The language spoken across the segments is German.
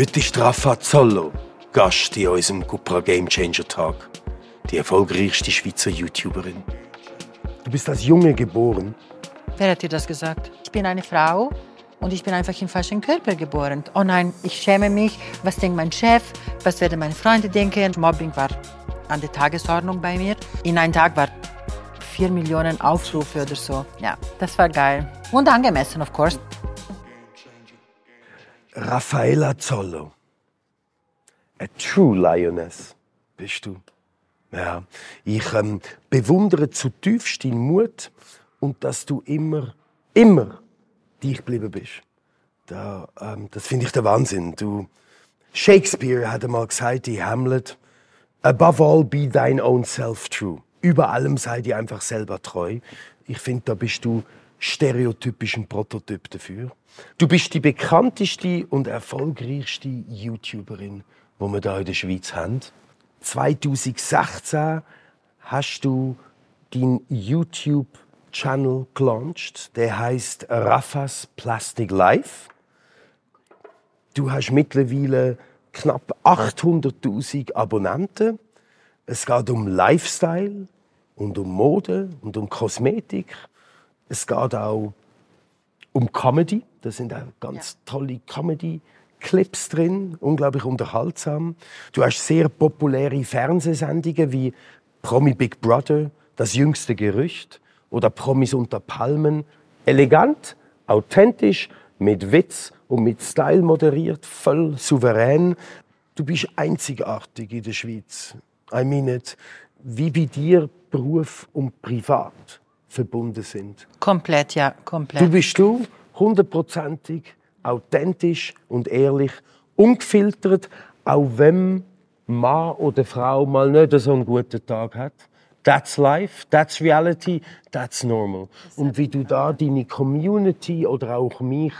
Heute ist Rafa Zollo Gast in unserem Cupra Game Changer Tag. Die erfolgreichste Schweizer YouTuberin. Du bist als Junge geboren. Wer hat dir das gesagt? Ich bin eine Frau und ich bin einfach im falschen Körper geboren. Oh nein, ich schäme mich. Was denkt mein Chef? Was werden meine Freunde denken? Mobbing war an der Tagesordnung bei mir. In einem Tag war 4 Millionen Aufrufe oder so. Ja, das war geil. Und angemessen, of course. Raffaella Zollo. A true Lioness bist du. Ja, ich ähm, bewundere zutiefst deinen Mut und dass du immer, immer dich geblieben bist. Da, ähm, das finde ich der Wahnsinn. Du, Shakespeare hat einmal gesagt in Hamlet, above all be thine own self true. Über allem sei dir einfach selber treu. Ich finde, da bist du stereotypisch ein Prototyp dafür. Du bist die bekannteste und erfolgreichste YouTuberin, die wir hier in der Schweiz haben. 2016 hast du deinen YouTube-Channel gelauncht. Der heißt Raffas Plastic Life. Du hast mittlerweile knapp 800.000 Abonnenten. Es geht um Lifestyle und um Mode und um Kosmetik. Es geht auch um Comedy. Da sind auch ganz ja. tolle Comedy-Clips drin, unglaublich unterhaltsam. Du hast sehr populäre Fernsehsendungen wie Promi Big Brother, Das jüngste Gerücht oder Promis unter Palmen. Elegant, authentisch, mit Witz und mit Style moderiert, voll souverän. Du bist einzigartig in der Schweiz. I mean it. Wie bei dir Beruf und Privat verbunden sind. Komplett, ja, komplett. Du bist du, hundertprozentig, authentisch und ehrlich, ungefiltert, auch wenn Mann oder Frau mal nicht so einen guten Tag hat. That's life, that's reality, that's normal. Und wie du da deine Community oder auch mich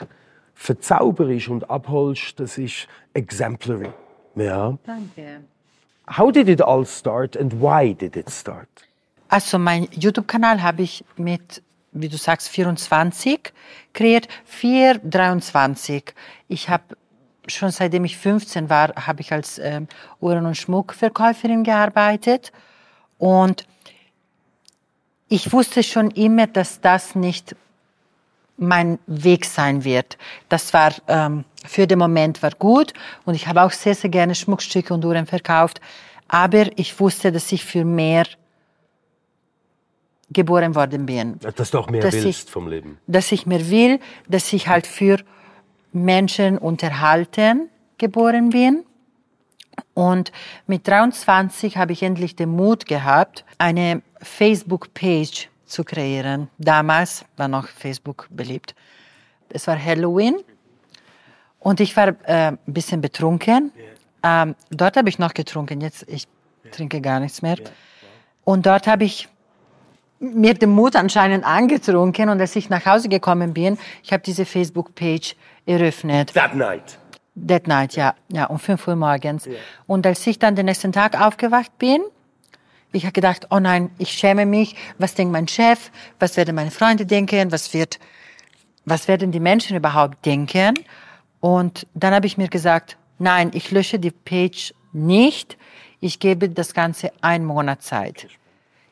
verzauberst und abholst, das ist exemplary. Ja. Danke. How did it all start and why did it start? Also mein YouTube-Kanal habe ich mit, wie du sagst, 24 kreiert. 4, 23. Ich habe schon seitdem ich 15 war, habe ich als ähm, Uhren- und Schmuckverkäuferin gearbeitet. Und ich wusste schon immer, dass das nicht mein Weg sein wird. Das war ähm, für den Moment war gut und ich habe auch sehr, sehr gerne Schmuckstücke und Uhren verkauft. Aber ich wusste, dass ich für mehr geboren worden bin. Dass du auch mehr willst ich, vom Leben. Dass ich mehr will, dass ich halt für Menschen unterhalten geboren bin. Und mit 23 habe ich endlich den Mut gehabt, eine Facebook-Page zu kreieren. Damals war noch Facebook beliebt. Es war Halloween und ich war äh, ein bisschen betrunken. Ähm, dort habe ich noch getrunken, jetzt ich trinke gar nichts mehr. Und dort habe ich mir den Mut anscheinend angetrunken und als ich nach Hause gekommen bin, ich habe diese Facebook-Page eröffnet. That night. That night, ja, ja, um 5 Uhr morgens. Yeah. Und als ich dann den nächsten Tag aufgewacht bin, ich habe gedacht, oh nein, ich schäme mich. Was denkt mein Chef? Was werden meine Freunde denken? Was wird, was werden die Menschen überhaupt denken? Und dann habe ich mir gesagt, nein, ich lösche die Page nicht. Ich gebe das Ganze einen Monat Zeit.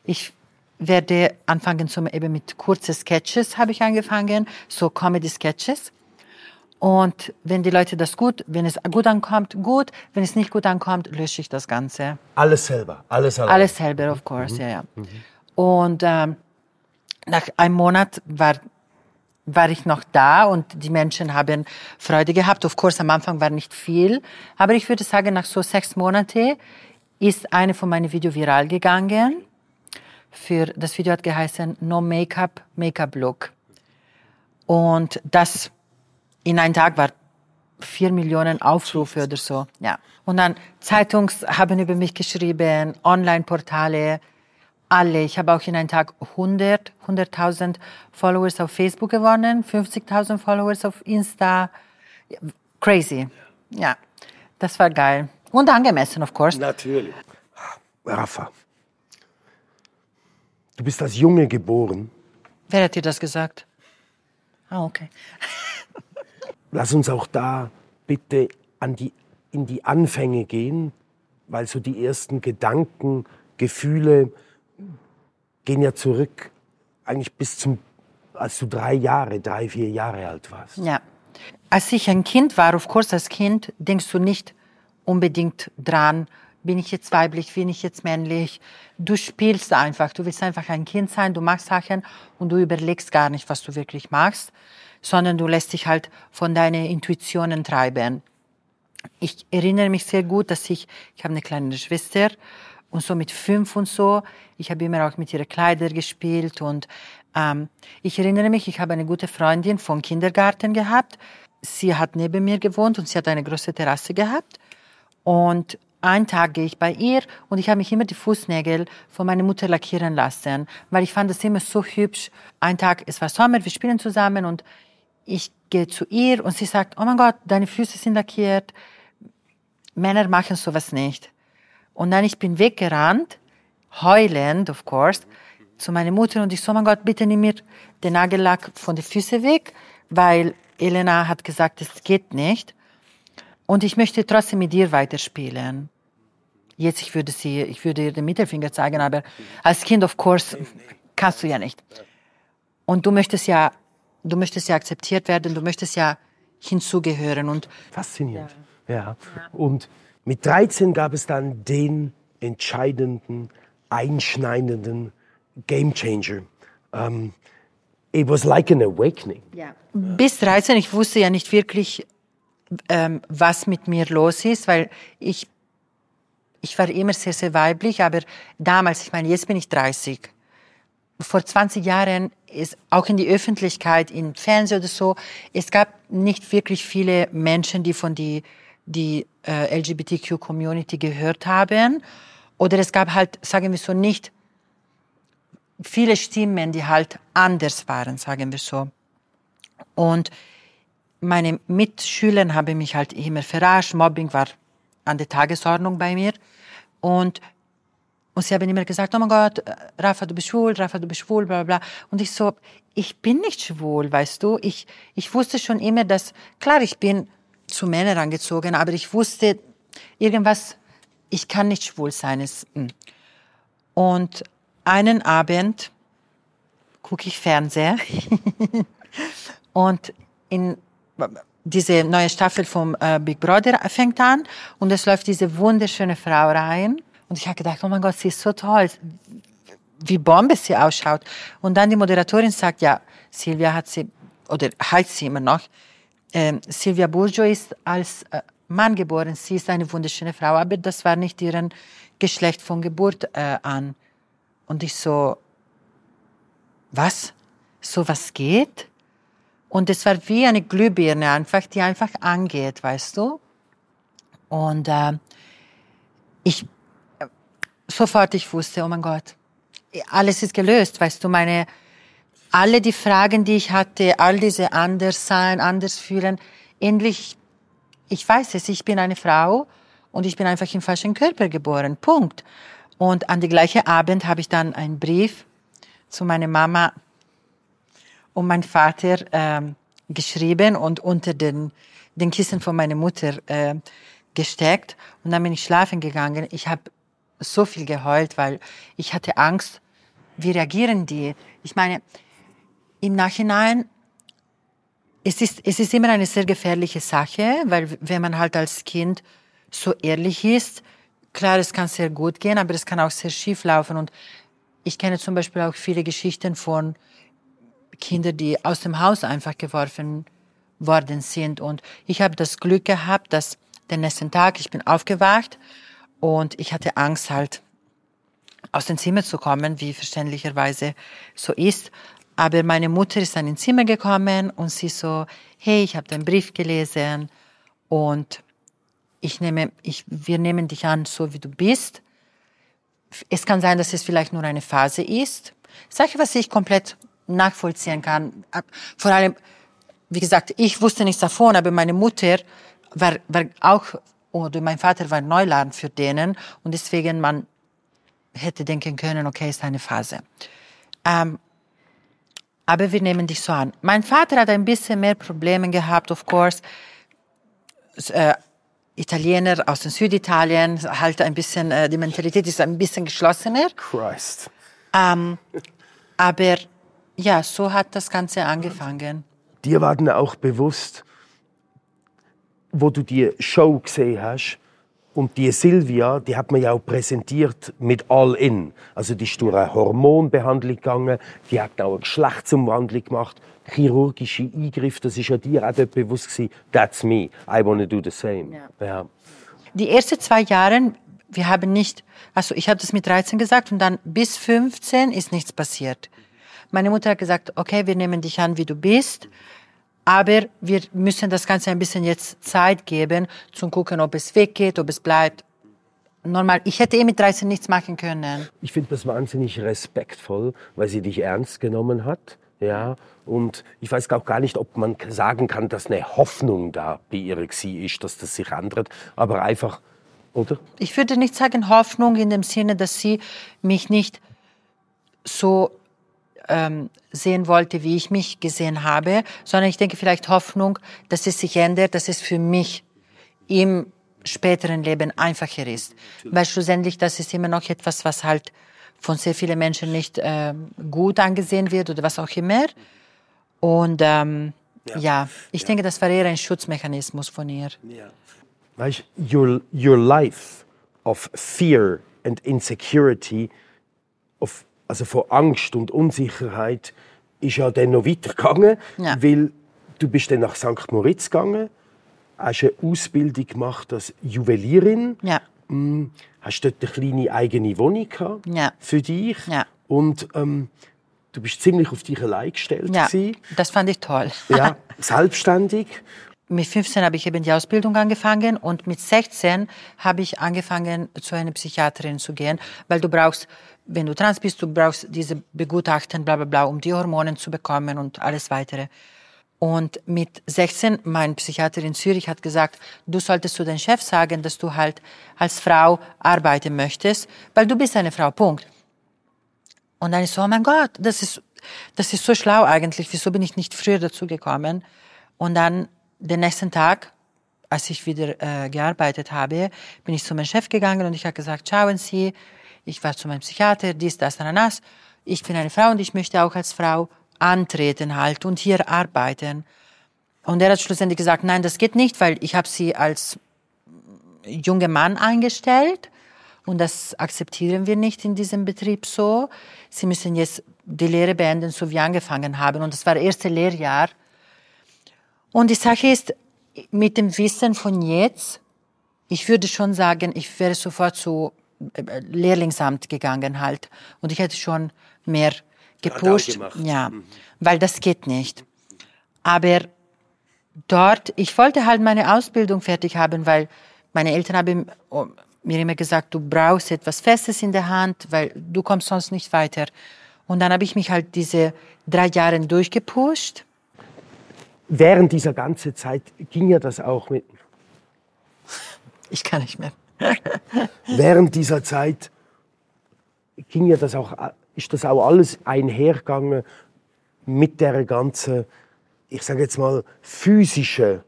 Ich werde anfangen zum eben mit kurzen Sketches habe ich angefangen, so Comedy Sketches. Und wenn die Leute das gut, wenn es gut ankommt, gut. Wenn es nicht gut ankommt, lösche ich das Ganze. Alles selber, alles selber. Alles selber, of course, mhm. ja, ja. Mhm. Und ähm, nach einem Monat war war ich noch da und die Menschen haben Freude gehabt. Of course, am Anfang war nicht viel, aber ich würde sagen, nach so sechs Monaten ist eine von meinen Videos viral gegangen für das Video hat geheißen No Make-up, Make-up Look. Und das in einem Tag war vier Millionen Aufrufe oder so. Ja. Und dann Zeitungs haben über mich geschrieben, Online-Portale, alle. Ich habe auch in einem Tag 100, 100.000 Followers auf Facebook gewonnen, 50.000 Followers auf Insta. Crazy. Ja, das war geil. Und angemessen, of course. Natürlich. Rafa, Du bist als Junge geboren. Wer hat dir das gesagt? Ah, okay. Lass uns auch da bitte an die, in die Anfänge gehen, weil so die ersten Gedanken, Gefühle gehen ja zurück eigentlich bis zum, als du drei Jahre, drei, vier Jahre alt warst. Ja. Als ich ein Kind war, of course, als Kind denkst du nicht unbedingt dran, bin ich jetzt weiblich, bin ich jetzt männlich. Du spielst einfach, du willst einfach ein Kind sein, du machst Sachen und du überlegst gar nicht, was du wirklich machst, sondern du lässt dich halt von deinen Intuitionen treiben. Ich erinnere mich sehr gut, dass ich, ich habe eine kleine Schwester und so mit fünf und so, ich habe immer auch mit ihren Kleidern gespielt und ähm, ich erinnere mich, ich habe eine gute Freundin vom Kindergarten gehabt. Sie hat neben mir gewohnt und sie hat eine große Terrasse gehabt. Und einen Tag gehe ich bei ihr und ich habe mich immer die Fußnägel von meiner Mutter lackieren lassen, weil ich fand das immer so hübsch. Ein Tag, es war Sommer, wir spielen zusammen und ich gehe zu ihr und sie sagt, oh mein Gott, deine Füße sind lackiert. Männer machen sowas nicht. Und dann ich bin weggerannt, heulend, of course, zu meiner Mutter und ich so, oh mein Gott, bitte nimm mir den Nagellack von den Füßen weg, weil Elena hat gesagt, es geht nicht. Und ich möchte trotzdem mit dir weiterspielen. Jetzt, ich würde sie, ich würde ihr den Mittelfinger zeigen, aber als Kind, of course, kannst du ja nicht. Und du möchtest ja, du möchtest ja akzeptiert werden, du möchtest ja hinzugehören und. Faszinierend. Ja. ja. Und mit 13 gab es dann den entscheidenden, einschneidenden Game Changer. Um, it was like an awakening. Ja. Bis 13, ich wusste ja nicht wirklich, ähm, was mit mir los ist, weil ich, ich war immer sehr, sehr weiblich, aber damals, ich meine, jetzt bin ich 30. Vor 20 Jahren ist auch in die Öffentlichkeit, im Fernsehen oder so, es gab nicht wirklich viele Menschen, die von die, die äh, LGBTQ-Community gehört haben. Oder es gab halt, sagen wir so, nicht viele Stimmen, die halt anders waren, sagen wir so. Und meine Mitschüler haben mich halt immer verarscht. Mobbing war an der Tagesordnung bei mir. Und, und sie haben immer gesagt, oh mein Gott, Rafa, du bist schwul, Rafa, du bist schwul, bla bla. Und ich so, ich bin nicht schwul, weißt du. Ich, ich wusste schon immer, dass, klar, ich bin zu Männern angezogen, aber ich wusste irgendwas, ich kann nicht schwul sein. Hm. Und einen Abend gucke ich Fernseher und in diese neue Staffel vom äh, Big Brother fängt an und es läuft diese wunderschöne Frau rein und ich habe gedacht, oh mein Gott, sie ist so toll, wie Bombe sie ausschaut. Und dann die Moderatorin sagt, ja, Silvia hat sie, oder heißt sie immer noch, äh, Silvia Burjo ist als äh, Mann geboren, sie ist eine wunderschöne Frau, aber das war nicht ihren Geschlecht von Geburt äh, an. Und ich so, was? So was geht? Und es war wie eine Glühbirne einfach, die einfach angeht, weißt du? Und äh, ich sofort, ich wusste, oh mein Gott, alles ist gelöst, weißt du, meine, alle die Fragen, die ich hatte, all diese anders sein, anders fühlen, endlich, ich weiß es, ich bin eine Frau und ich bin einfach im falschen Körper geboren, Punkt. Und an die gleiche Abend habe ich dann einen Brief zu meiner Mama und meinem Vater ähm, geschrieben und unter den, den Kissen von meiner Mutter äh, gesteckt. Und dann bin ich schlafen gegangen. Ich habe so viel geheult, weil ich hatte Angst, wie reagieren die? Ich meine, im Nachhinein, es ist, es ist immer eine sehr gefährliche Sache, weil wenn man halt als Kind so ehrlich ist, klar, es kann sehr gut gehen, aber es kann auch sehr schief laufen. Und ich kenne zum Beispiel auch viele Geschichten von Kindern, die aus dem Haus einfach geworfen worden sind. Und ich habe das Glück gehabt, dass den nächsten Tag, ich bin aufgewacht und ich hatte Angst halt aus dem Zimmer zu kommen, wie verständlicherweise so ist. Aber meine Mutter ist dann ins Zimmer gekommen und sie so, hey, ich habe den Brief gelesen und ich nehme, ich, wir nehmen dich an, so wie du bist. Es kann sein, dass es vielleicht nur eine Phase ist. Sache, was ich komplett nachvollziehen kann. Vor allem, wie gesagt, ich wusste nichts davon, aber meine Mutter war, war auch, oder mein Vater war Neuland für denen und deswegen man hätte denken können, okay, ist eine Phase. Ähm, aber wir nehmen dich so an. Mein Vater hat ein bisschen mehr Probleme gehabt, of course. Äh, Italiener aus dem Süditalien, halt ein bisschen, äh, die Mentalität ist ein bisschen geschlossener. Christ. Ähm, aber ja, so hat das Ganze angefangen. Dir war dann auch bewusst, wo du die Show gesehen hast, und die Silvia, die hat man ja auch präsentiert mit All In. Also die ist durch eine Hormonbehandlung gegangen, die hat auch eine Geschlechtsumwandlung gemacht, chirurgische Eingriffe, das ist ja dir auch dort bewusst gewesen, that's me, I want to do the same. Ja. Ja. Die ersten zwei Jahre, wir haben nicht, also ich habe das mit 13 gesagt und dann bis 15 ist nichts passiert. Meine Mutter hat gesagt, okay, wir nehmen dich an, wie du bist, aber wir müssen das Ganze ein bisschen jetzt Zeit geben, zum gucken, ob es weggeht, ob es bleibt. Normal, ich hätte eh mit 13 nichts machen können. Ich finde das wahnsinnig respektvoll, weil sie dich ernst genommen hat. Ja, und ich weiß auch gar nicht, ob man sagen kann, dass eine Hoffnung da bei ihr ist, dass das sich ändert. Aber einfach, oder? Ich würde nicht sagen Hoffnung in dem Sinne, dass sie mich nicht so ähm, sehen wollte, wie ich mich gesehen habe, sondern ich denke vielleicht Hoffnung, dass es sich ändert, dass es für mich im späteren Leben einfacher ist. Weil schlussendlich, das ist immer noch etwas, was halt von sehr vielen Menschen nicht ähm, gut angesehen wird oder was auch immer. Und ähm, ja. ich denke, das war eher ein Schutzmechanismus von ihr. Weißt, your, your life of fear and insecurity, of, also von Angst und Unsicherheit, ist ja dann noch weitergegangen, Ja. weil du bist dann nach St. Moritz gegangen, hast eine Ausbildung gemacht als Juwelierin, Ja. Mm, hast dort eine kleine eigene Wohnung gehabt Ja. für dich und ähm, du bist ziemlich auf dich allein gestellt Ja, gewesen. das fand ich toll. ja, selbstständig. Mit 15 habe ich eben die Ausbildung angefangen und mit 16 habe ich angefangen, zu einer Psychiaterin zu gehen, weil du brauchst, wenn du trans bist, du brauchst diese Begutachten, bla bla bla, um die Hormonen zu bekommen und alles weitere. Und mit 16, mein Psychiater in Zürich hat gesagt, du solltest zu deinem Chef sagen, dass du halt als Frau arbeiten möchtest, weil du bist eine Frau, Punkt. Und dann ist so, oh mein Gott, das ist, das ist so schlau eigentlich, wieso bin ich nicht früher dazu gekommen? Und dann den nächsten Tag, als ich wieder äh, gearbeitet habe, bin ich zu meinem Chef gegangen und ich habe gesagt, schauen Sie, ich war zu meinem Psychiater, dies, das, ananas. Ich bin eine Frau und ich möchte auch als Frau antreten halt und hier arbeiten. Und er hat schlussendlich gesagt, nein, das geht nicht, weil ich habe sie als junger Mann eingestellt und das akzeptieren wir nicht in diesem Betrieb so. Sie müssen jetzt die Lehre beenden, so wie angefangen haben. Und das war das erste Lehrjahr. Und die Sache ist, mit dem Wissen von jetzt, ich würde schon sagen, ich wäre sofort zu äh, Lehrlingsamt gegangen halt. Und ich hätte schon mehr gepusht. Ja, weil das geht nicht. Aber dort, ich wollte halt meine Ausbildung fertig haben, weil meine Eltern haben oh, mir immer gesagt, du brauchst etwas Festes in der Hand, weil du kommst sonst nicht weiter. Und dann habe ich mich halt diese drei Jahre durchgepusht. Während dieser ganzen Zeit ging ja das auch mit. Ich kann nicht mehr. Während dieser Zeit ging ja das auch, ist das auch alles einhergegangen mit der ganzen, ich sage jetzt mal, physischen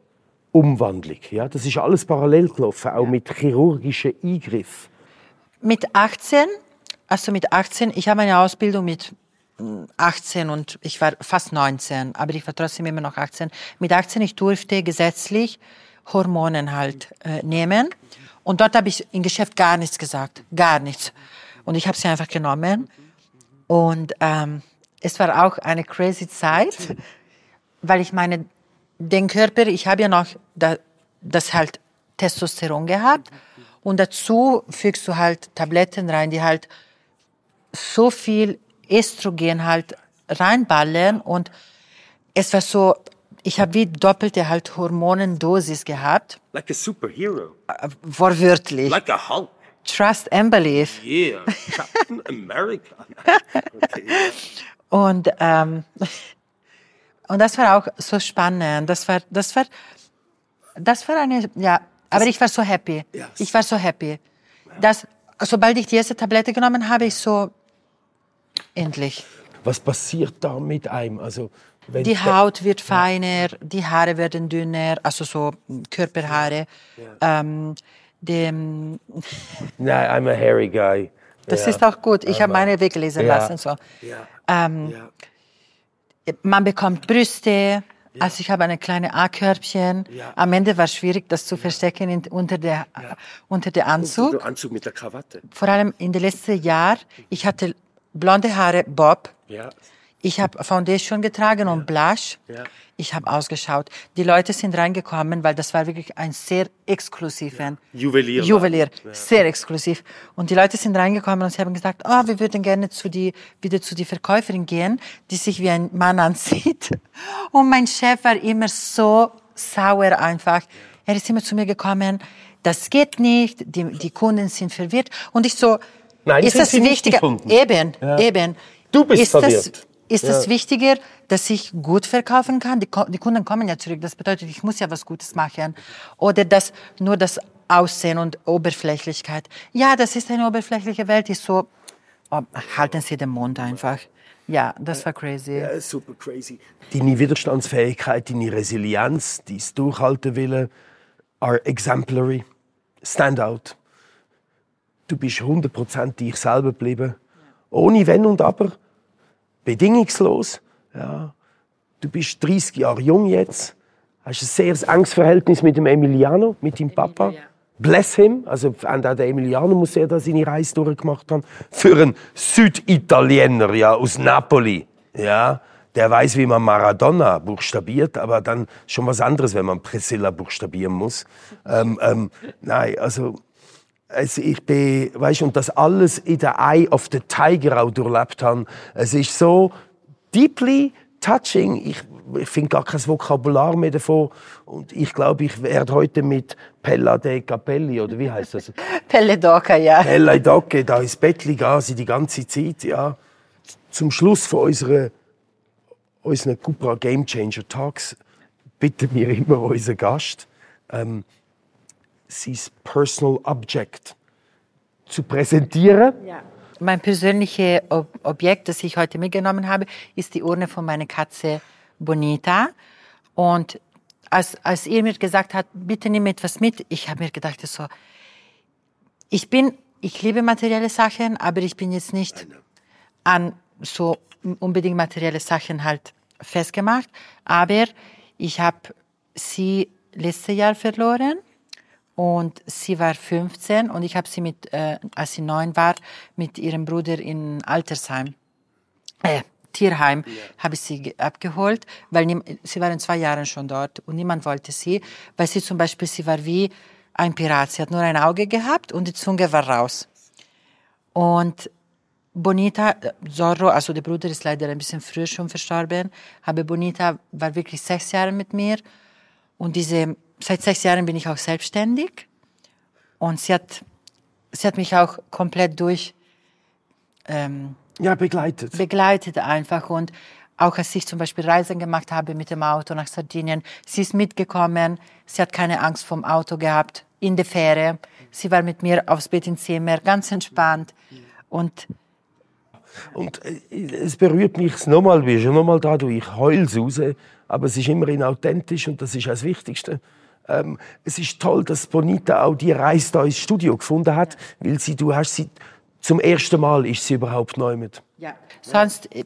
Umwandlung. Ja, das ist alles parallel gelaufen, auch mit chirurgischen Eingriffen. Mit 18, also mit 18, ich habe meine Ausbildung mit 18 und ich war fast 19, aber ich war trotzdem immer noch 18. Mit 18, ich durfte gesetzlich Hormonen halt äh, nehmen. Und dort habe ich im Geschäft gar nichts gesagt, gar nichts. Und ich habe sie einfach genommen. Und ähm, es war auch eine crazy Zeit, weil ich meine, den Körper, ich habe ja noch da, das halt Testosteron gehabt. Und dazu fügst du halt Tabletten rein, die halt so viel Östrogen halt reinballern. Und es war so, ich habe wie doppelte halt Hormonendosis gehabt, Like a superhero, äh, wortwörtlich. a Hulk. Trust and believe. Yeah, Captain America. Okay. Und, ähm, und das war auch so spannend. Das war, das war, das war eine, ja, aber ich war so happy. Ja. Ich war so happy. Dass, sobald ich die erste Tablette genommen habe, ich so, endlich. Was passiert da mit einem? Also, Wenn Die Haut wird feiner, die Haare werden dünner, also so Körperhaare. Ähm, dem, Nein, I'm a hairy guy. das ja. ist auch gut. Ich habe meine weglesen Ja. lassen. So. Ja. Ähm, Ja. Man bekommt Brüste. Also ich habe eine kleine A-Körbchen. Ja. Am Ende war es schwierig, das zu verstecken in, unter der unter der Anzug. Der Anzug mit der Krawatte. Vor allem in den letzten Jahren. Ich hatte blonde Haare, Bob. Ja. Ich habe Foundation getragen und Blush. Ja. Ich habe ausgeschaut. Die Leute sind reingekommen, weil das war wirklich ein sehr exklusiven Juwelier. Juwelier, sehr exklusiv. Und die Leute sind reingekommen und sie haben gesagt, oh, wir würden gerne zu die, wieder zu die Verkäuferin gehen, die sich wie ein Mann ansieht. Und mein Chef war immer so sauer einfach. Er ist immer zu mir gekommen, das geht nicht, die, die Kunden sind verwirrt. Und ich so, Nein, ist das wichtiger? Eben, Ja. eben. Du bist ist das, verwirrt. ist es Ja. wichtiger, dass ich gut verkaufen kann? Die, die Kunden kommen ja zurück. Das bedeutet, ich muss ja was Gutes machen. Oder das, nur das Aussehen und Oberflächlichkeit. Ja, das ist eine oberflächliche Welt. Ist so, oh, halten Sie den Mund einfach. Ja, das war crazy. Ja, super crazy. Deine Widerstandsfähigkeit, deine Resilienz, dein Durchhaltewille are exemplary. Stand out. Du bist 100% dich selber geblieben. Ohne Wenn und Aber. Bedingungslos. Ja. Du bist 30 Jahre jung jetzt. Hast ein sehr enges Verhältnis mit dem Emiliano, mit deinem Papa. Bless him. Also, auch der Emiliano muss ja da seine Reise durchgemacht haben. Für einen Süditaliener, ja, aus Napoli. Ja. Der weiß, wie man Maradona buchstabiert, aber dann schon was anderes, wenn man Priscilla buchstabieren muss. Ähm, ähm, nein, also, also ich bin, weißt, und das alles in der Eye of the Tiger auch durchlebt habe. Es ist so deeply touching. Ich, ich finde gar kein Vokabular mehr davon. Und ich glaube, ich werde heute mit Pella de Capelli, oder wie heißt das? Pelle Doca, ja. Pella Docke da ins Bett gehen, sie die ganze Zeit, ja. Zum Schluss von unserer, unseren Cupra Game Changer Talks bitten wir immer unseren Gast, ähm, sein Personal Object zu präsentieren. Mein persönliches Ob Objekt, das ich heute mitgenommen habe, ist die Urne von meiner Katze Bonita. Und als, als ihr mir gesagt habt, bitte nimm etwas mit, ich habe mir gedacht, so, ich bin, ich liebe materielle Sachen, aber ich bin jetzt nicht an so unbedingt materielle Sachen halt festgemacht. Aber ich habe sie letztes Jahr verloren und sie war 15 und ich habe sie mit, äh, als sie neun war, mit ihrem Bruder in Altersheim, äh, Tierheim, habe ich sie ge- abgeholt, weil sie waren zwei Jahre schon dort und niemand wollte sie, weil sie zum Beispiel, sie war wie ein Pirat. Sie hat nur ein Auge gehabt und die Zunge war raus. Und Bonita, äh, Zorro, also der Bruder ist leider ein bisschen früher schon verstorben, aber Bonita war wirklich sechs Jahre mit mir und diese, seit sechs Jahren bin ich auch selbstständig. Und sie hat, sie hat mich auch komplett durch ähm, Ja, begleitet. begleitet einfach. Und auch als ich zum Beispiel Reisen gemacht habe mit dem Auto nach Sardinien, sie ist mitgekommen, sie hat keine Angst vom Auto gehabt, in der Fähre, sie war mit mir aufs Bett im Zimmer, ganz entspannt. Und Und äh, es berührt mich nochmal, wie schon nochmal da, du, ich heul's raus, aber es ist immerhin authentisch und das ist das Wichtigste. Ähm, es ist toll, dass Bonita auch die Reise da ins Studio gefunden hat, weil sie, du hast sie, zum ersten Mal ist sie überhaupt neu mit. Ja. Sonst, äh,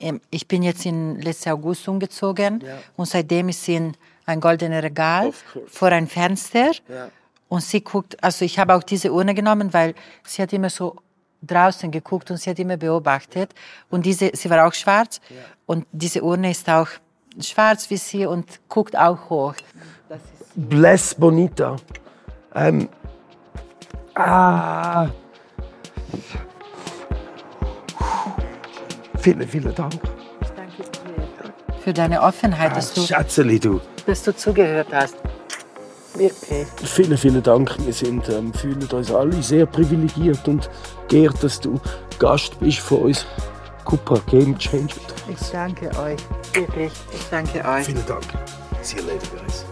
ähm, ich bin jetzt in letzten August umgezogen und seitdem ist sie in ein goldenes Regal vor ein Fenster Ja. und sie guckt, also ich habe auch diese Urne genommen, weil sie hat immer so draußen geguckt und sie hat immer beobachtet und diese, sie war auch schwarz und diese Urne ist auch schwarz wie sie und guckt auch hoch. Bless Bonita. Ähm, ah. Vielen, vielen Dank. Für deine Offenheit, Ah, dass, du, Schätzeli, du. dass du zugehört hast. Wirklich. Vielen, vielen Dank. Wir sind, ähm, fühlen uns alle sehr privilegiert und geehrt, dass du Gast bist von uns. Cupra Game Changer. Ich danke euch. Wirklich. Ich danke euch. Vielen Dank. See you later, guys.